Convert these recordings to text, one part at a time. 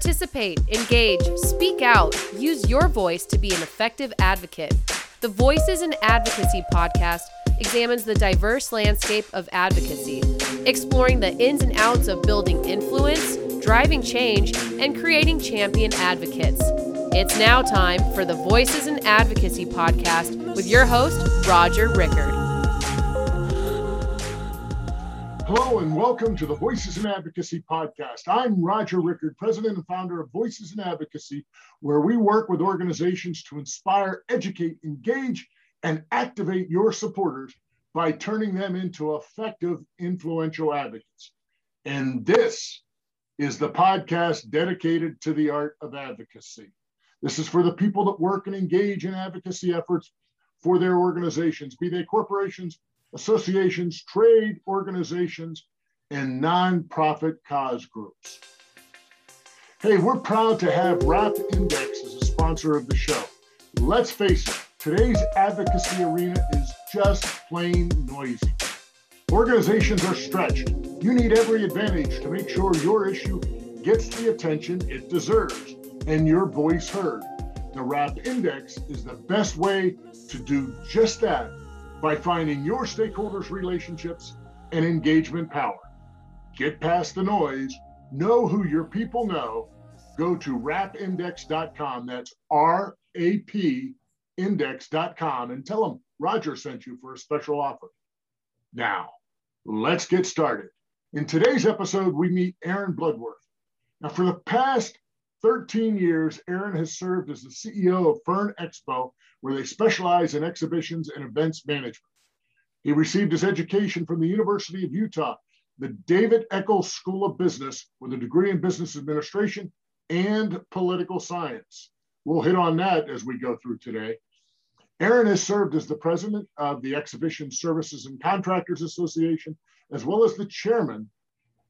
Participate, engage, speak out, use your voice to be an effective advocate. The Voices in Advocacy podcast examines the diverse landscape of advocacy, exploring the ins and outs of building influence, driving change, and creating champion advocates. It's now time for the Voices in Advocacy podcast with your host, Roger Rickard. Hello and welcome to the Voices in Advocacy podcast. I'm Roger Rickard, president and founder of Voices in Advocacy, where we work with organizations to inspire, educate, engage, and activate your supporters by turning them into effective, influential advocates. And this is the podcast dedicated to the art of advocacy. This is for the people that work and engage in advocacy efforts for their organizations, be they corporations, associations, trade organizations, and nonprofit cause groups. Hey, we're proud to have RAP Index as a sponsor of the show. Let's face it, today's advocacy arena is just plain noisy. Organizations are stretched. You need every advantage to make sure your issue gets the attention it deserves and your voice heard. The RAP Index is the best way to do just that by finding your stakeholders' relationships and engagement power. Get past the noise, know who your people know. Go to rapindex.com. That's R A P index.com and tell them Roger sent you for a special offer. Now, let's get started. In today's episode, we meet Aaron Bludworth. Now, for the past 13 years, Aaron has served as the CEO of Fern Expo, where they specialize in exhibitions and events management. He received his education from the University of Utah, the David Eccles School of Business, with a degree in business administration and political science. We'll hit on that as we go through today. Aaron has served as the president of the Exhibition Services and Contractors Association, as well as the chairman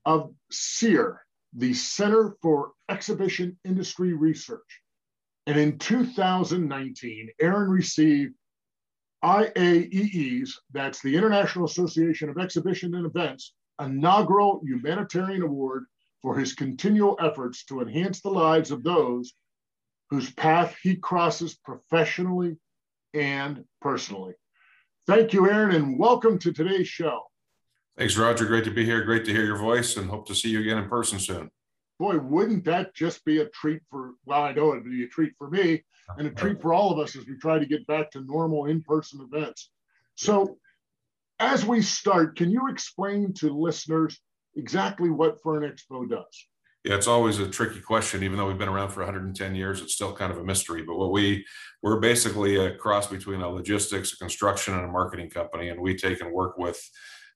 of CEIR, the Center for Exhibition Industry Research. And in 2019, Aaron received IAEE's, that's the International Association of Exhibition and Events, inaugural humanitarian award for his continual efforts to enhance the lives of those whose path he crosses professionally and personally. Thank you, Aaron, and welcome to today's show. Thanks, Roger. Great to be here. Great to hear your voice and hope to see you again in person soon. Boy, wouldn't that just be a treat for, well, I know it'd be a treat for me and a treat for all of us as we try to get back to normal in person events. So, as we start, can you explain to listeners exactly what Fern Expo does? Yeah, it's always a tricky question. Even though we've been around for 110 years, it's still kind of a mystery. But what we we're basically a cross between a logistics, a construction, and a marketing company, and we take and work with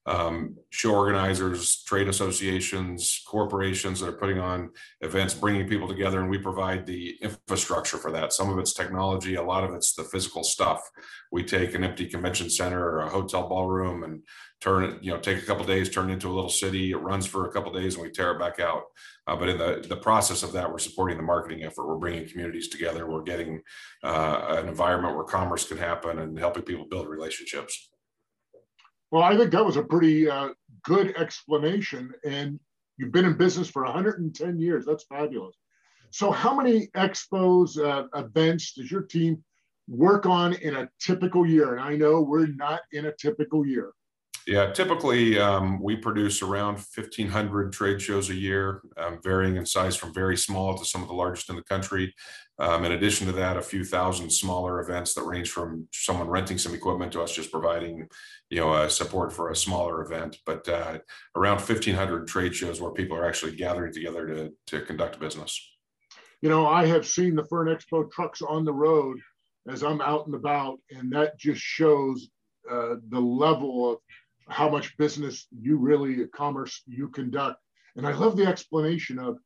um, show organizers, trade associations, corporations that are putting on events, bringing people together, and we provide the infrastructure for that. Some of it's technology, a lot of it's the physical stuff. We take an empty convention center or a hotel ballroom and turn it, you know, take a couple days, turn it into a little city. It runs for a couple days, and we tear it back out. Uh, but in the the process of that, we're supporting the marketing effort. We're bringing communities together. We're getting uh, an environment where commerce can happen and helping people build relationships. Well, I think that was a pretty uh, good explanation. And you've been in business for 110 years. That's fabulous. So, how many expos, uh, events does your team work on in a typical year? And I know we're not in a typical year. Yeah, typically um, we produce around 1,500 trade shows a year, um, varying in size from very small to some of the largest in the country. Um, in addition to that, a few thousand smaller events that range from someone renting some equipment to us just providing, you know, uh, support for a smaller event. But uh, around 1,500 trade shows where people are actually gathering together to to conduct business. You know, I have seen the Fern Expo trucks on the road as I'm out and about, and that just shows uh, the level of how much business you really commerce you conduct. And I love the explanation of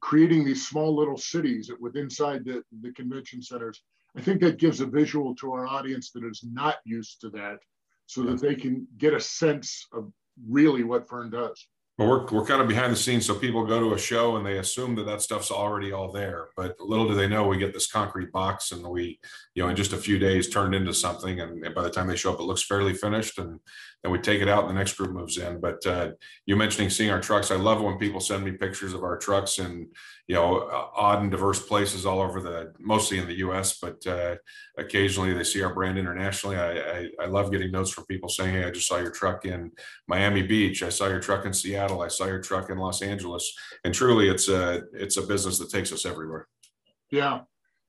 creating these small little cities with inside the, the convention centers. I think that gives a visual to our audience that is not used to that so that they can get a sense of really what Fern does. Well, we're, we're kind of behind the scenes. So people go to a show and they assume that that stuff's already all there. But little do they know, we get this concrete box and we, you know, in just a few days turned into something. And by the time they show up, it looks fairly finished. And then we take it out and the next group moves in. But uh, you mentioning seeing our trucks, I love when people send me pictures of our trucks in, you know, odd and diverse places all over the, mostly in the US, but uh, occasionally they see our brand internationally. I, I, I love getting notes from people saying, Hey, I just saw your truck in Miami Beach. I saw your truck in Seattle. I saw your truck in Los Angeles, and truly, it's a it's a business that takes us everywhere. Yeah,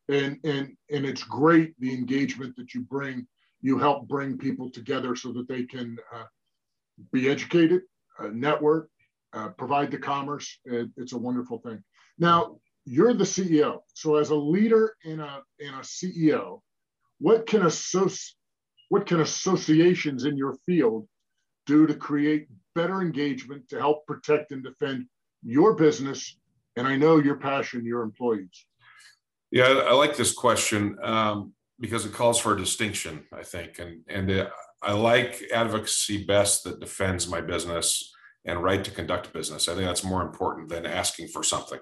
and and and it's great the engagement that you bring. You help bring people together so that they can uh, be educated, uh, network, uh, provide the commerce. It, it's a wonderful thing. Now you're the CEO, so as a leader in a in a CEO, what can associ- what can associations in your field do to create better engagement to help protect and defend your business and I know your passion, your employees? Yeah, I like this question um, because it calls for a distinction, I think, and and I like advocacy best that defends my business and right to conduct business. I think that's more important than asking for something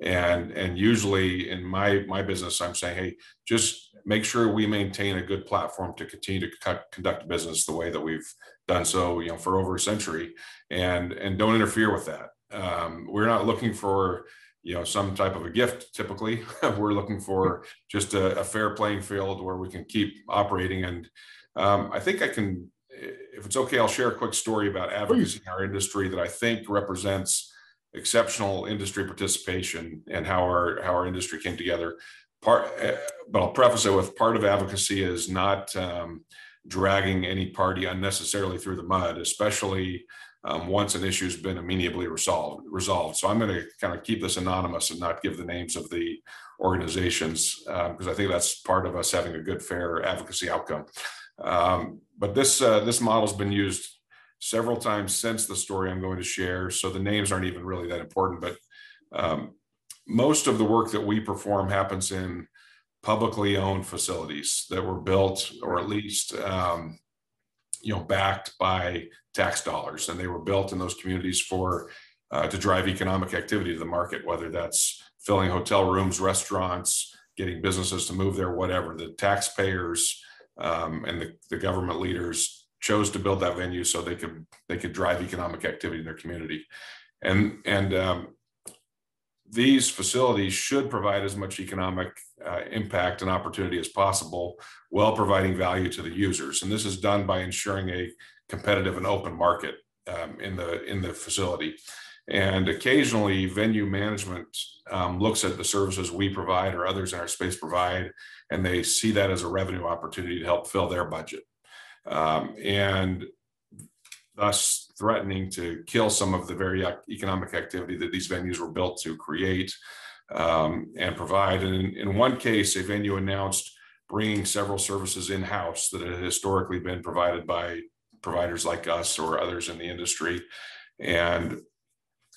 and and usually in my my business i'm saying hey just make sure we maintain a good platform to continue to conduct business the way that we've done so you know for over a century. And and don't interfere with that. Um, we're not looking for you know some type of a gift typically. We're looking for just a, a, fair playing field where we can keep operating. And um, i think i can if it's okay i'll share a quick story about advocacy in our industry that i think represents exceptional industry participation and how our how our industry came together. Part, but I'll preface it with part of advocacy is not um, dragging any party unnecessarily through the mud, especially um, once an issue has been amenably resolved. Resolved. So I'm going to kind of keep this anonymous and not give the names of the organizations because um, I think that's part of us having a good, fair advocacy outcome. Um, but this uh, this model has been used several times since the story I'm going to share. So the names aren't even really that important, but um, most of the work that we perform happens in publicly owned facilities that were built or at least um, you know backed by tax dollars and they were built in those communities for uh, to drive economic activity to the market whether that's filling hotel rooms restaurants getting businesses to move there whatever the taxpayers um, and the, the government leaders chose to build that venue so they could they could drive economic activity in their community. And and um, these facilities should provide as much economic uh, impact and opportunity as possible while providing value to the users. And this is done by ensuring a competitive and open market um, in the in the facility. And occasionally venue management um, looks at the services we provide or others in our space provide and they see that as a revenue opportunity to help fill their budget um, and thus threatening to kill some of the very economic activity that these venues were built to create um, and provide. And in, in, one case, a venue announced bringing several services in house that had historically been provided by providers like us or others in the industry. And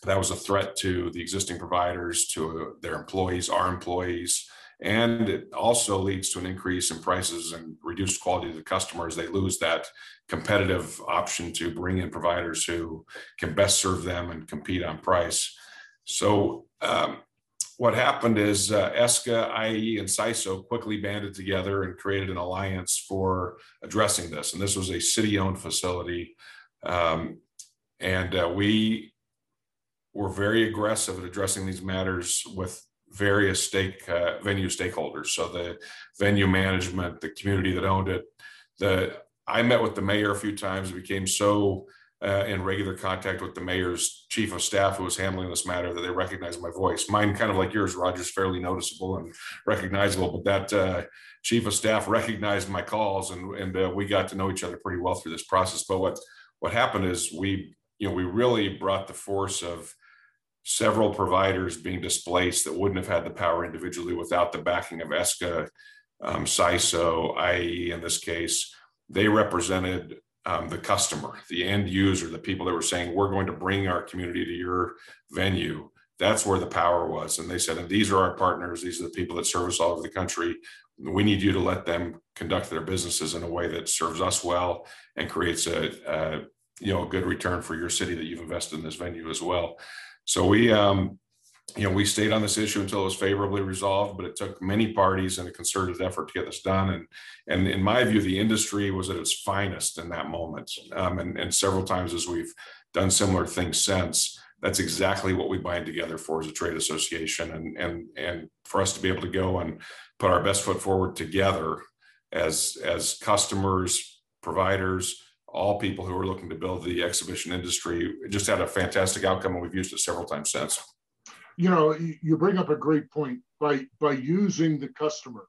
that was a threat to the existing providers, to their employees, our employees, and it also leads to an increase in prices and reduced quality to the customers. They lose that competitive option to bring in providers who can best serve them and compete on price. So, um, what happened is uh, ESCA, IAE, and SISO quickly banded together and created an alliance for addressing this. And this was a city owned facility. Um, and uh, we were very aggressive at addressing these matters with various stake uh, venue stakeholders. So the venue management, the community that owned it. The I met with the mayor a few times. Became so uh, in regular contact with the mayor's chief of staff who was handling this matter that they recognized my voice. Mine, kind of like yours, Roger's fairly noticeable and recognizable, but that uh, chief of staff recognized my calls, and and uh, we got to know each other pretty well through this process. But what what happened is we you know we really brought the force of several providers being displaced that wouldn't have had the power individually without the backing of ESCA, um, SISO, IAE in this case. They represented um, the customer, the end user, the people that were saying, we're going to bring our community to your venue. That's where the power was. And they said, and these are our partners. These are the people that service all over the country. We need you to let them conduct their businesses in a way that serves us well and creates a, a you know a good return for your city that you've invested in this venue as well. So we um, you know, we stayed on this issue until it was favorably resolved, but it took many parties and a concerted effort to get this done. And and in my view, the industry was at its finest in that moment. Um, and, and several times as we've done similar things since, that's exactly what we bind together for as a trade association. And and and for us to be able to go and put our best foot forward together as as customers, providers, all people who are looking to build the exhibition industry, just had a fantastic outcome, and we've used it several times since you know, you bring up a great point by by using the customer.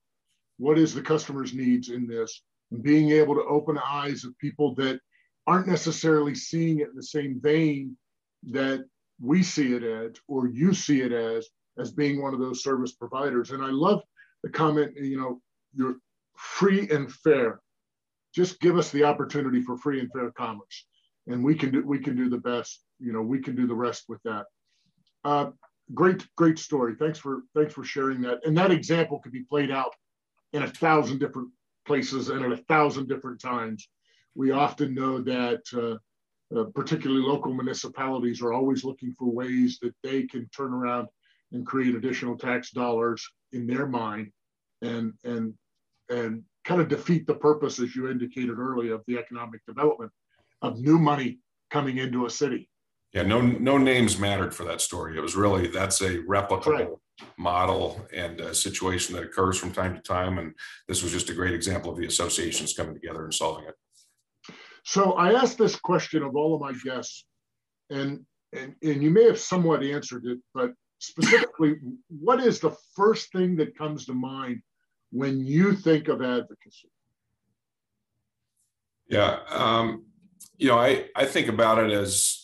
What is the customer's needs in this? And being able to open eyes of people that aren't necessarily seeing it in the same vein that we see it as, or you see it as, as being one of those service providers. And I love the comment, you know, you're free and fair. Just give us the opportunity for free and fair commerce, and we can do we can do the best. You know, we can do the rest with that. Uh, great, great story. Thanks for thanks for sharing that. And that example could be played out in a thousand different places and at a thousand different times. We often know that uh, uh, particularly local municipalities are always looking for ways that they can turn around and create additional tax dollars in their mind and and and kind of defeat the purpose as you indicated earlier of the economic development of new money coming into a city yeah, no no names mattered for that story. It was really that's a replicable right. model and a situation that occurs from time to time, and this was just a great example of the associations coming together and solving it. So I asked this question of all of my guests, and and, and you may have somewhat answered it, but specifically, what is the first thing that comes to mind when you think of advocacy? Yeah, um, you know, I I think about it as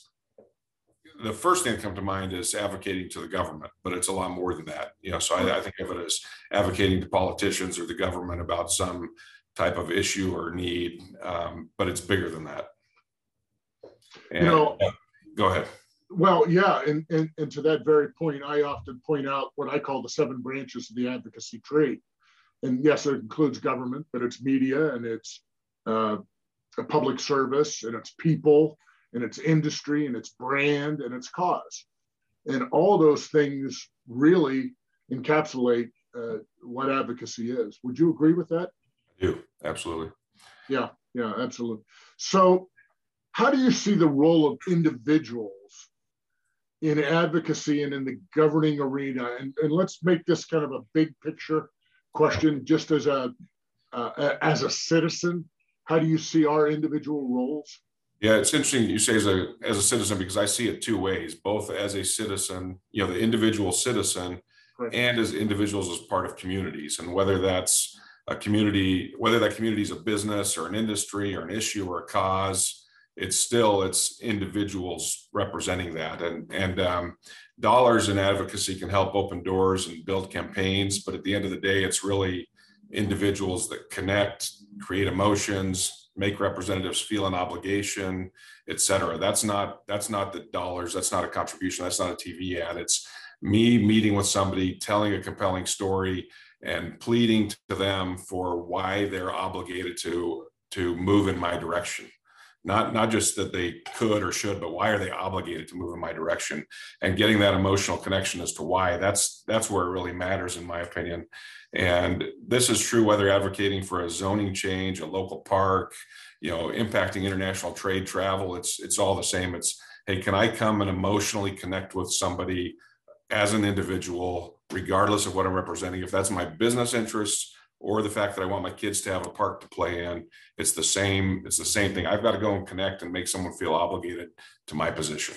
the first thing that comes to mind is advocating to the government, but it's a lot more than that. You know, so I, I, think of it as advocating to politicians or the government about some type of issue or need, um, but it's bigger than that. And, you know, uh, go ahead. Well, yeah, and, and and to that very point, I often point out what I call the seven branches of the advocacy tree, and yes, it includes government, but it's media and it's uh, a public service and it's people and its industry and its brand and its cause. And all those things really encapsulate uh, what advocacy is. Would you agree with that? I do, absolutely. Yeah, yeah, absolutely. So, how do you see the role of individuals in advocacy and in the governing arena? And, and let's make this kind of a big picture question, just as a uh, as a citizen. How do you see our individual roles? Yeah, it's interesting you say as a as a citizen because I see it two ways, both as a citizen, you know, the individual citizen, right. and as individuals as part of communities, and whether that's a community, whether that community is a business or an industry or an issue or a cause, it's still it's individuals representing that, and and um, dollars in advocacy can help open doors and build campaigns, but at the end of the day, it's really individuals that connect, create emotions, make representatives feel an obligation, et cetera. That's not that's not the dollars. That's not a contribution. That's not a TV ad. It's me meeting with somebody, telling a compelling story, and pleading to them for why they're obligated to to move in my direction. Not not just that they could or should, but why are they obligated to move in my direction? And getting that emotional connection as to why. That's that's where it really matters, in my opinion. And this is true whether advocating for a zoning change, a local park, you know, impacting international trade travel. It's it's all the same. It's hey, can I come and emotionally connect with somebody as an individual, regardless of what I'm representing? If that's my business interests or the fact that I want my kids to have a park to play in, it's the same. It's the same thing. I've got to go and connect and make someone feel obligated to my position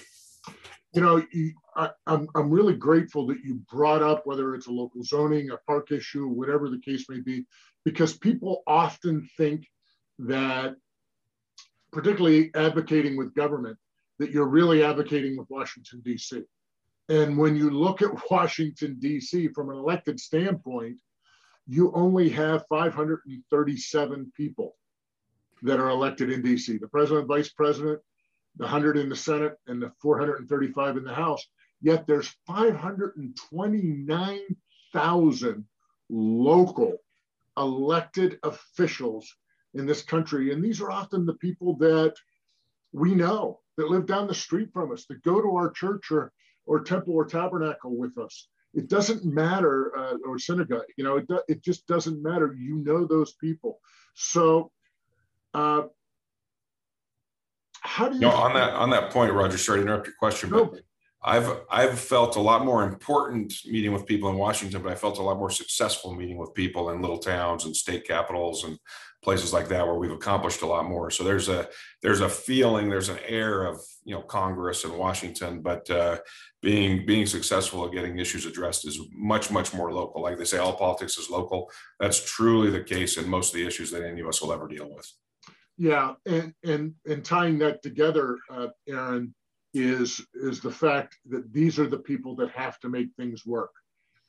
you know, I, I'm, I'm really grateful that you brought up whether it's a local zoning, a park issue, whatever the case may be, because people often think that, particularly advocating with government, that you're really advocating with Washington, D.C. And when you look at Washington, D.C., from an elected standpoint, you only have 537 people that are elected in D.C. The president, vice president, the 100 in the Senate and the 435 in the House. Yet there's 529,000 local elected officials in this country. And these are often the people that we know that live down the street from us, that go to our church or, or temple or tabernacle with us. It doesn't matter, uh, or synagogue, you know, it, do, it just doesn't matter. You know those people. So, uh, how do you? No, on that on that point, Roger. Sorry to interrupt your question, but I've I've felt a lot more important meeting with people in Washington, but I felt a lot more successful meeting with people in little towns and state capitals and places like that where we've accomplished a lot more. So there's a there's a feeling, there's an air of you know Congress and Washington, but uh, being being successful at getting issues addressed is much much more local. Like they say, all politics is local. That's truly the case in most of the issues that any of us will ever deal with. Yeah, and and and tying that together, uh, Aaron, is is the fact that these are the people that have to make things work.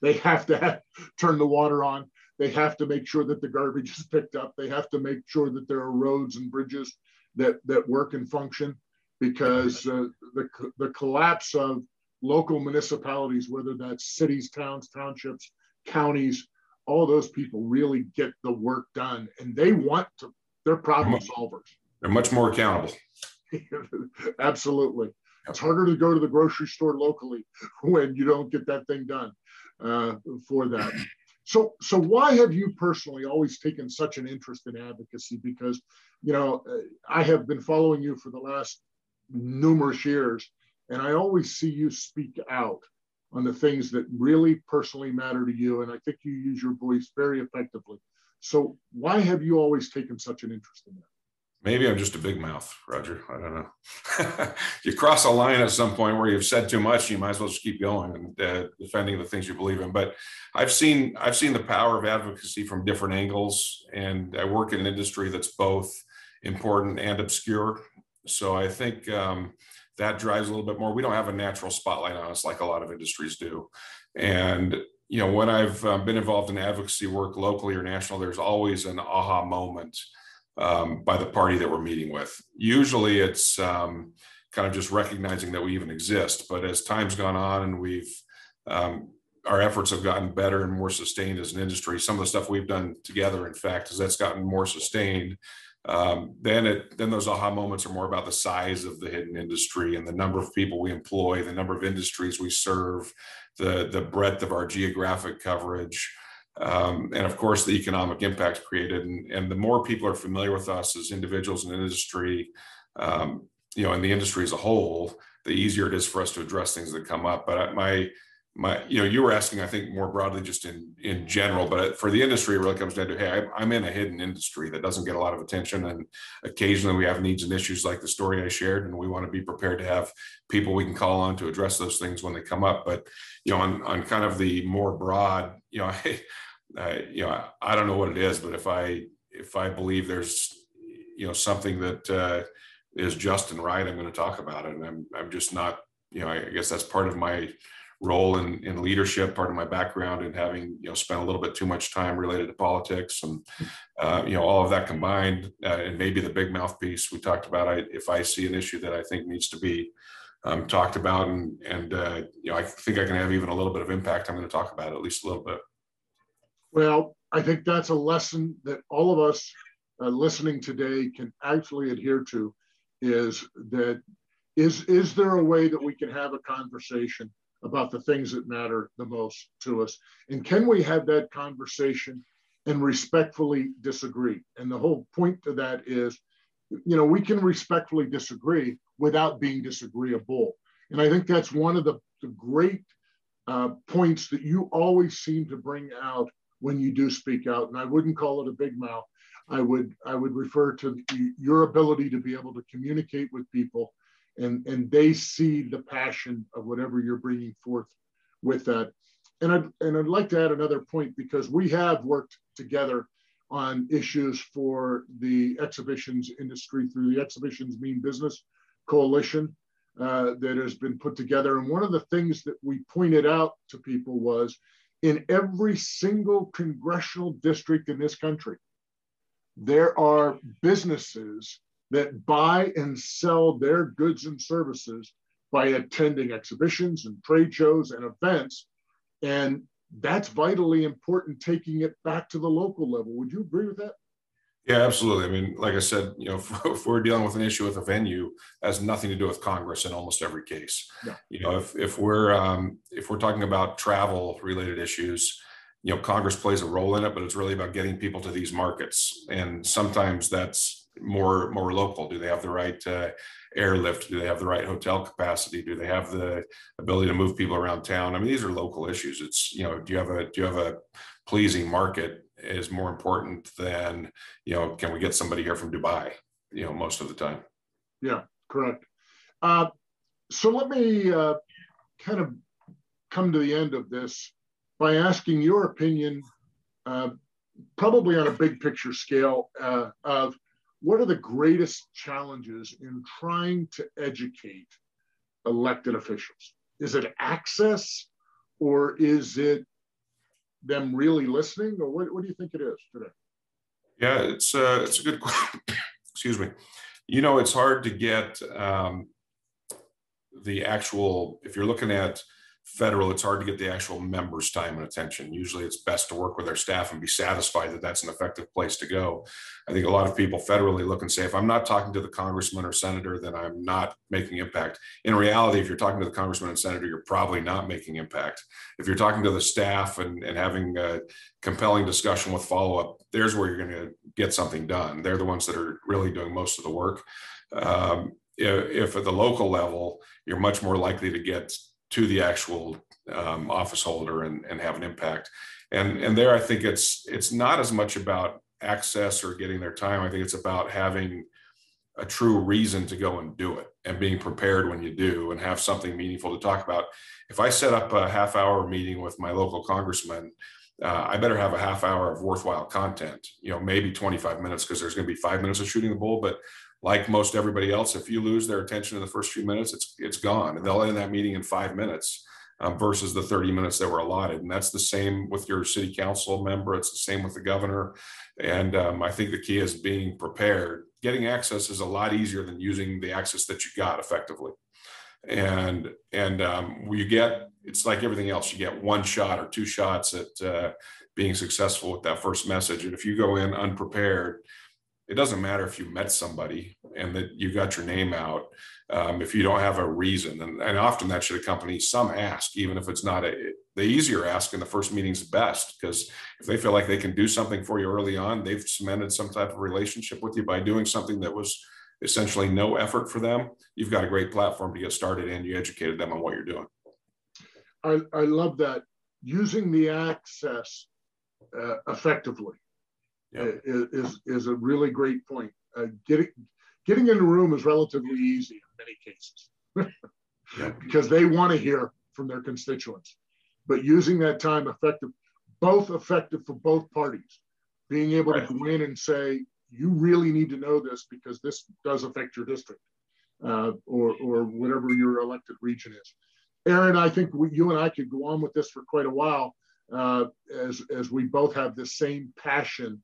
They have to have, turn the water on. They have to make sure that the garbage is picked up. They have to make sure that there are roads and bridges that that work and function. Because uh, the the collapse of local municipalities, whether that's cities, towns, townships, counties, all those people really get the work done, and they want to they're problem solvers. They're much more accountable. Absolutely. It's harder to go to the grocery store locally when you don't get that thing done uh, for that. So, so why have you personally always taken such an interest in advocacy? Because, you know, uh, I have been following you for the last numerous years, and I always see you speak out on the things that really personally matter to you. And I think you use your voice very effectively. So why have you always taken such an interest in that? Maybe I'm just a big mouth, Roger. I don't know. you cross a line at some point where you've said too much, you might as well just keep going and uh, defending the things you believe in. But I've seen I've seen the power of advocacy from different angles, and I work in an industry that's both important and obscure. So I think um, that drives a little bit more. We don't have a natural spotlight on us like a lot of industries do, and you know, when I've um, been involved in advocacy work locally or national, there's always an aha moment um, by the party that we're meeting with. Usually it's um, kind of just recognizing that we even exist. But as time's gone on and we've, um, our efforts have gotten better and more sustained as an industry, some of the stuff we've done together, in fact, as that's gotten more sustained. Um, then it then those aha moments are more about the size of the hidden industry and the number of people we employ, the number of industries we serve, the, the breadth of our geographic coverage, um, and of course the economic impact created. And, and the more people are familiar with us as individuals in industry, um, you know, in the industry as a whole, the easier it is for us to address things that come up. But my my you know you were asking i think more broadly just in in general but for the industry it really comes down to hey i'm in a hidden industry that doesn't get a lot of attention and occasionally we have needs and issues like the story i shared and we want to be prepared to have people we can call on to address those things when they come up but you know on, on kind of the more broad you know I, I you know i don't know what it is but if i if i believe there's you know something that uh, is just and right i'm going to talk about it and i'm i'm just not you know i guess that's part of my role in, in leadership, part of my background and having, you know, spent a little bit too much time related to politics and, uh, you know, all of that combined, uh, and maybe the big mouth piece we talked about, I, if I see an issue that I think needs to be um, talked about and, and uh, you know, I think I can have even a little bit of impact, I'm going to talk about it at least a little bit. Well, I think that's a lesson that all of us uh, listening today can actually adhere to is that is is there a way that we can have a conversation about the things that matter the most to us. And can we have that conversation and respectfully disagree? And the whole point to that is, you know, we can respectfully disagree without being disagreeable. And I think that's one of the, the great uh, points that you always seem to bring out when you do speak out. And I wouldn't call it a big mouth. I would I would refer to your ability to be able to communicate with people and and they see the passion of whatever you're bringing forth with that and I'd, and I'd like to add another point because we have worked together on issues for the exhibitions industry through the exhibitions mean business coalition uh, that has been put together and one of the things that we pointed out to people was in every single congressional district in this country there are businesses that buy and sell their goods and services by attending exhibitions and trade shows and events. And that's vitally important, taking it back to the local level. Would you agree with that? Yeah, absolutely. I mean, like I said, you know, if, if, we're dealing with an issue with a venue, has nothing to do with Congress in almost every case. Yeah. You know, if if we're um, if we're talking about travel related issues, you know, Congress plays a role in it, but it's really about getting people to these markets, and sometimes that's more more local. Do they have the right uh, airlift? Do they have the right hotel capacity? Do they have the ability to move people around town? I mean, these are local issues. It's you know, do you have a do you have a pleasing market is more important than you know can we get somebody here from dubai you know most of the time. Yeah correct. Uh, so let me uh, kind of come to the end of this by asking your opinion uh, probably on a big picture scale uh, of what are the greatest challenges in trying to educate elected officials? Is it access or is it them really listening, or what, what do you think it is today? Yeah, it's uh, it's a good question. Excuse me. You know, it's hard to get um, the actual. If you're looking at federal, it's hard to get the actual members' time and attention. Usually, it's best to work with our staff and be satisfied that that's an effective place to go. I think a lot of people federally look and say, if I'm not talking to the congressman or senator, then I'm not making impact. In reality, if you're talking to the congressman and senator, you're probably not making impact. If you're talking to the staff and, and having a compelling discussion with follow up, there's where you're going to get something done. They're the ones that are really doing most of the work. Um, if, if at the local level, you're much more likely to get to the actual um, office holder and, and have an impact. And, and there, I think it's it's not as much about access or getting their time. I think it's about having a true reason to go and do it and being prepared when you do and have something meaningful to talk about. If I set up a half hour meeting with my local congressman, uh, I better have a half hour of worthwhile content, you know, maybe 25 minutes because there's going to be five minutes of shooting the bull, but like most everybody else, if you lose their attention in the first few minutes, it's it's gone, and they'll end that meeting in five minutes um, versus the 30 minutes that were allotted. And that's the same with your city council member. It's the same with the governor. And um, I think the key is being prepared. Getting access is a lot easier than using the access that you got effectively. And and um, you get it's like everything else. You get one shot or two shots at uh, being successful with that first message. And if you go in unprepared, it doesn't matter if you met somebody and that you got your name out um, if you don't have a reason and, and, often that should accompany some ask even if it's not a the easier ask in the first meeting is best because if they feel like they can do something for you early on they've cemented some type of relationship with you by doing something that was essentially no effort for them you've got a great platform to get started and you educated them on what you're doing. I, I love that. Using the access uh, effectively yep. is, is a really great point. Uh, getting getting in the room is relatively easy in many cases yep. because they want to hear from their constituents. But using that time effective, both effective for both parties, being able right. to go in and say, you really need to know this because this does affect your district uh, or, or whatever your elected region is. Aaron, I think we, you and I could go on with this for quite a while uh, as, as we both have the same passion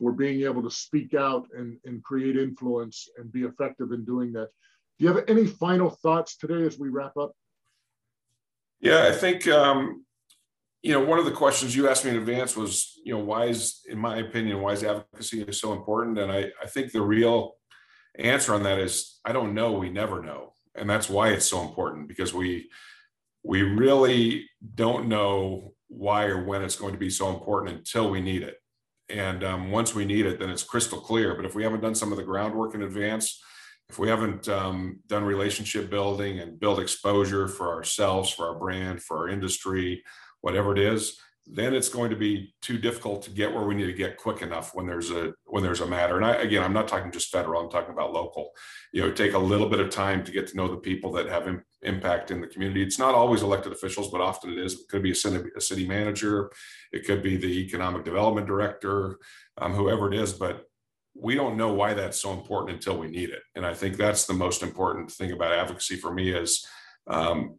for being able to speak out and, and create influence and be effective in doing that. Do you have any final thoughts today as we wrap up? Yeah, I think um, you know one of the questions you asked me in advance was you know why is in my opinion why is advocacy is so important and I, I think the real answer on that is i don't know we never know and that's why it's so important because we we really don't know why or when it's going to be so important until we need it and um, once we need it, then it's crystal clear. But if we haven't done some of the groundwork in advance, if we haven't um, done relationship building and build exposure for ourselves, for our brand, for our industry, whatever it is, then it's going to be too difficult to get where we need to get quick enough when there's a when there's a matter. And I, again, I'm not talking just federal. I'm talking about local. You know, take a little bit of time to get to know the people that have Im- impact in the community. It's not always elected officials, but often it is. It could be a city, a city manager. It could be the economic development director, um, whoever it is. But we don't know why that's so important until we need it. And I think that's the most important thing about advocacy for me is um,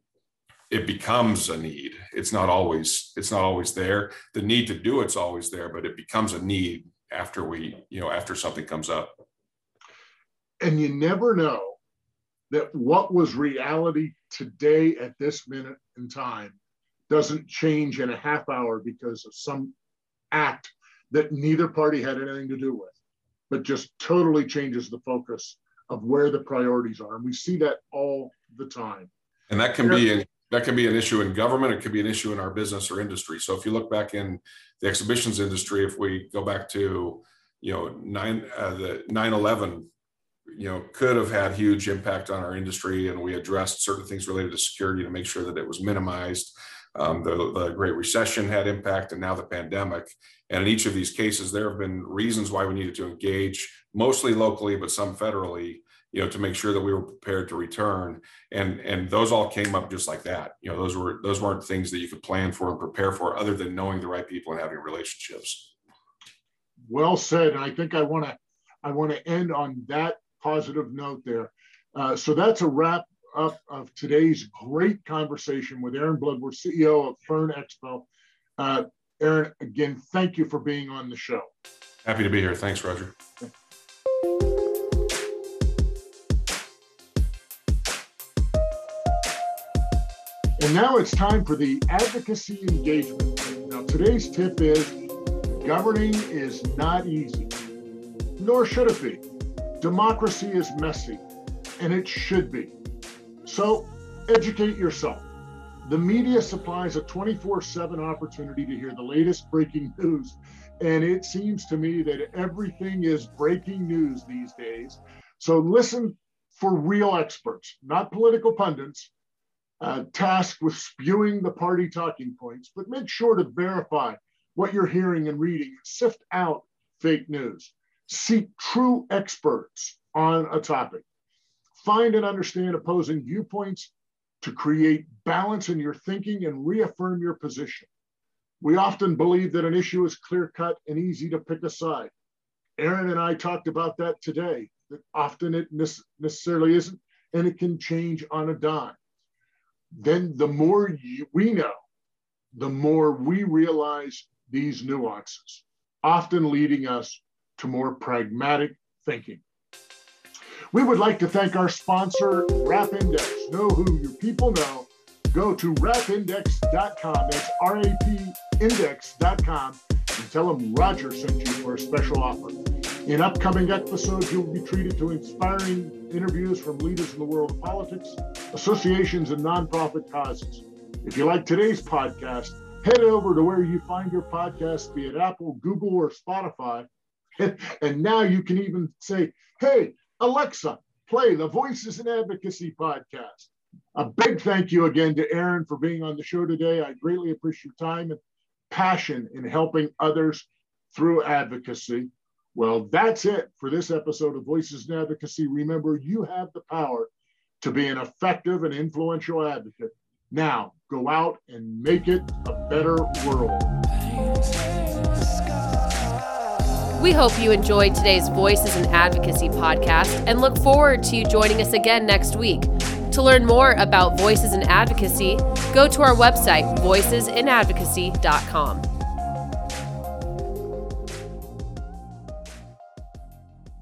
it becomes a need it's not always it's not always there the need to do it's always there but it becomes a need after we you know after something comes up and you never know that what was reality today at this minute in time doesn't change in a half hour because of some act that neither party had anything to do with but just totally changes the focus of where the priorities are. And we see that all the time. And that can be that can be an issue in government. It could be an issue in our business or industry. So if you look back in the exhibitions industry, if we go back to you know nine uh, the 9/11, you know could have had huge impact on our industry, and we addressed certain things related to security to make sure that it was minimized. Um, the, the Great Recession had impact, and now the pandemic. And in each of these cases, there have been reasons why we needed to engage, mostly locally, but some federally, you know, to make sure that we were prepared to return. And and those all came up just like that. You know, those were those weren't things that you could plan for and prepare for, other than knowing the right people and having relationships. Well said. And I think I want to I want to end on that positive note there. Uh, so that's a wrap up of today's great conversation with Aaron Bludworth, CEO of Fern Expo. Uh, Aaron, again, thank you for being on the show. Happy to be here. Thanks, Roger. And now it's time for the advocacy engagement. Now, today's tip is governing is not easy, nor should it be. Democracy is messy, and it should be. So, educate yourself. The media supplies a 24 7 opportunity to hear the latest breaking news. And it seems to me that everything is breaking news these days. So, listen for real experts, not political pundits uh, tasked with spewing the party talking points, but make sure to verify what you're hearing and reading. Sift out fake news. Seek true experts on a topic. Find and understand opposing viewpoints to create balance in your thinking and reaffirm your position. We often believe that an issue is clear cut and easy to pick a side. Aaron and I talked about that today, that often it necessarily isn't, and it can change on a dime then the more you, we know, the more we realize these nuances, often leading us to more pragmatic thinking. We would like to thank our sponsor, Rap Index. Know who your people know. Go to rapindex.com. That's R A P index.com and tell them Roger sent you for a special offer. In upcoming episodes, you'll be treated to inspiring interviews from leaders in the world of politics, associations, and nonprofit causes. If you like today's podcast, head over to where you find your podcast, be it Apple, Google, or Spotify. and now you can even say, hey, Alexa, play the Voices in Advocacy podcast. A big thank you again to Aaron for being on the show today. I greatly appreciate your time and passion in helping others through advocacy. Well, that's it for this episode of Voices in Advocacy. Remember, you have the power to be an effective and influential advocate. Now, go out and make it a better world. We hope you enjoyed today's Voices in Advocacy podcast and look forward to you joining us again next week. To learn more about Voices in Advocacy, go to our website, voicesinadvocacy.com.